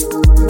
you.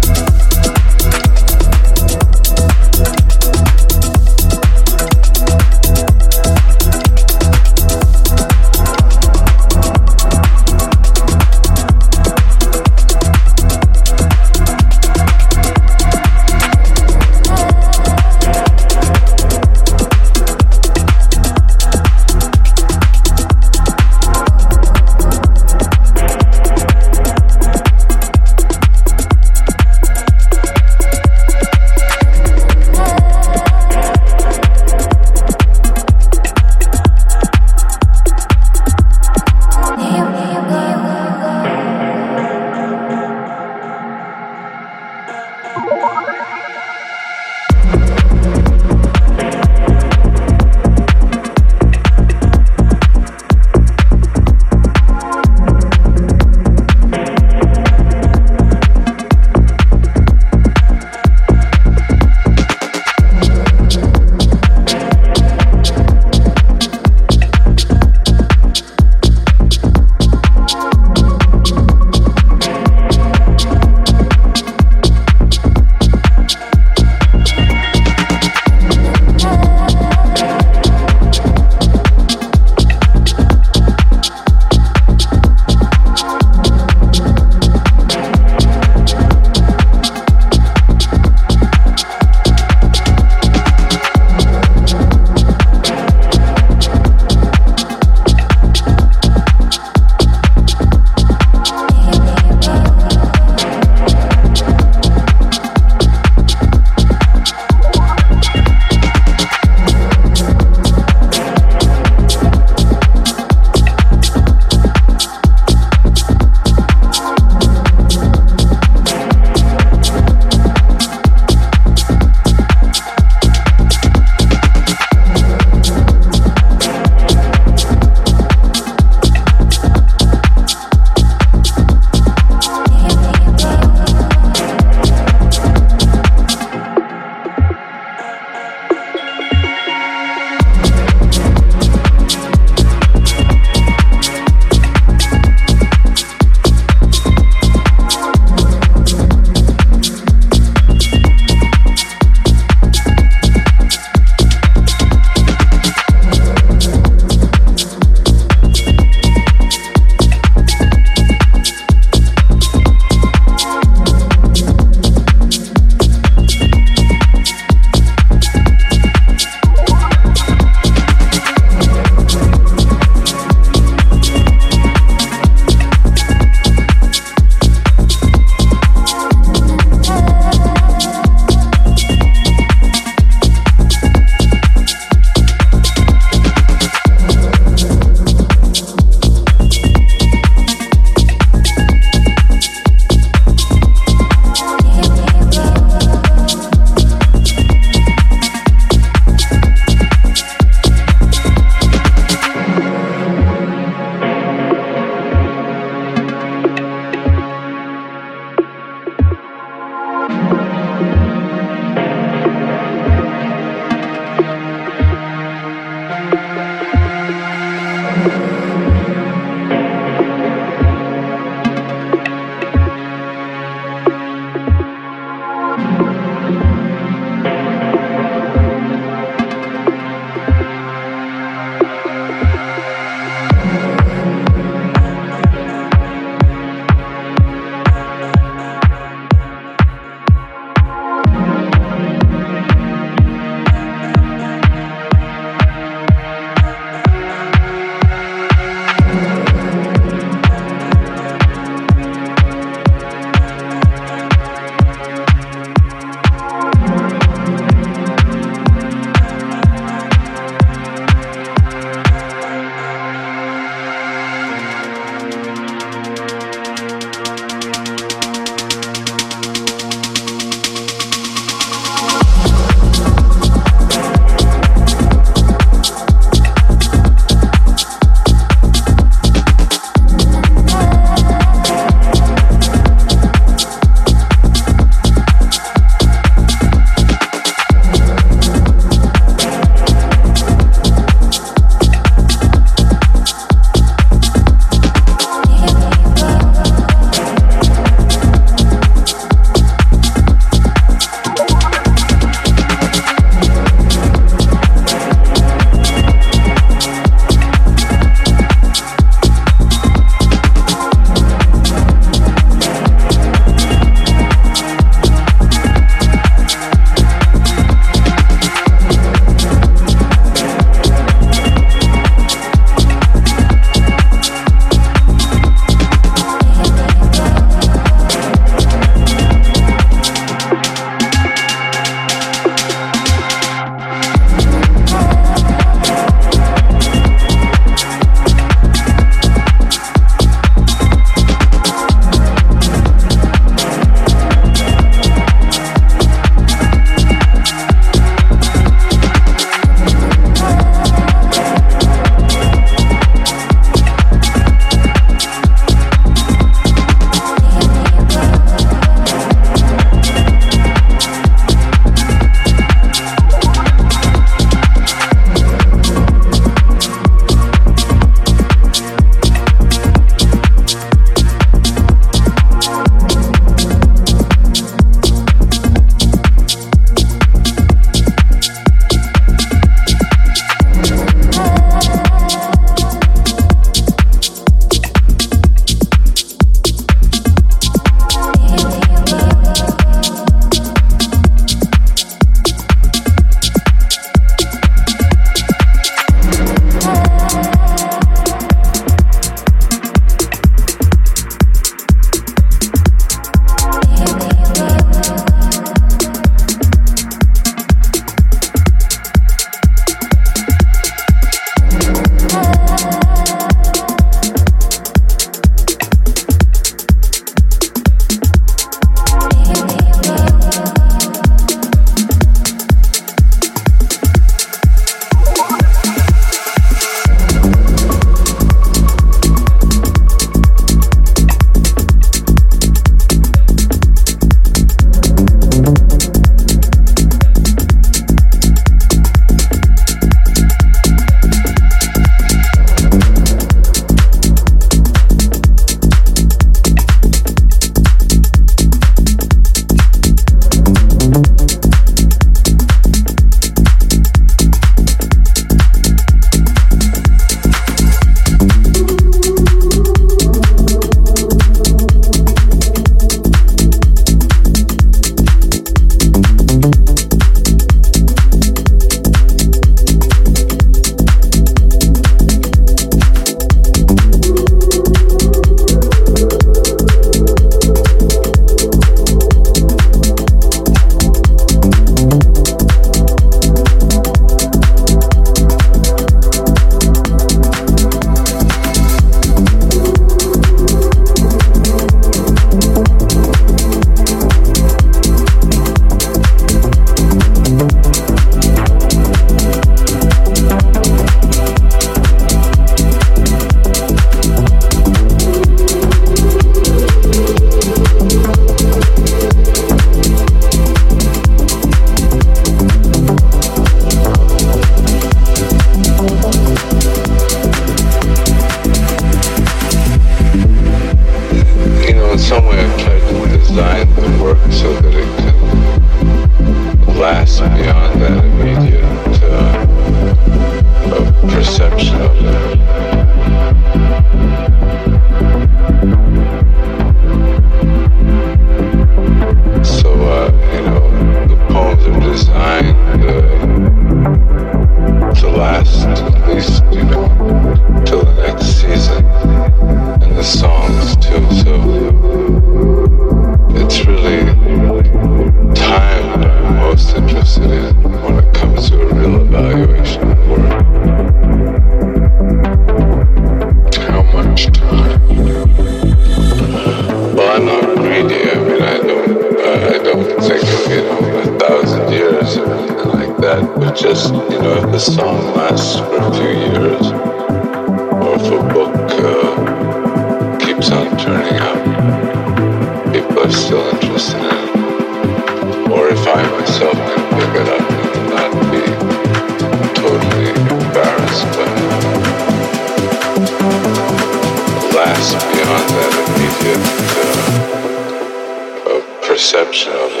Perception of it.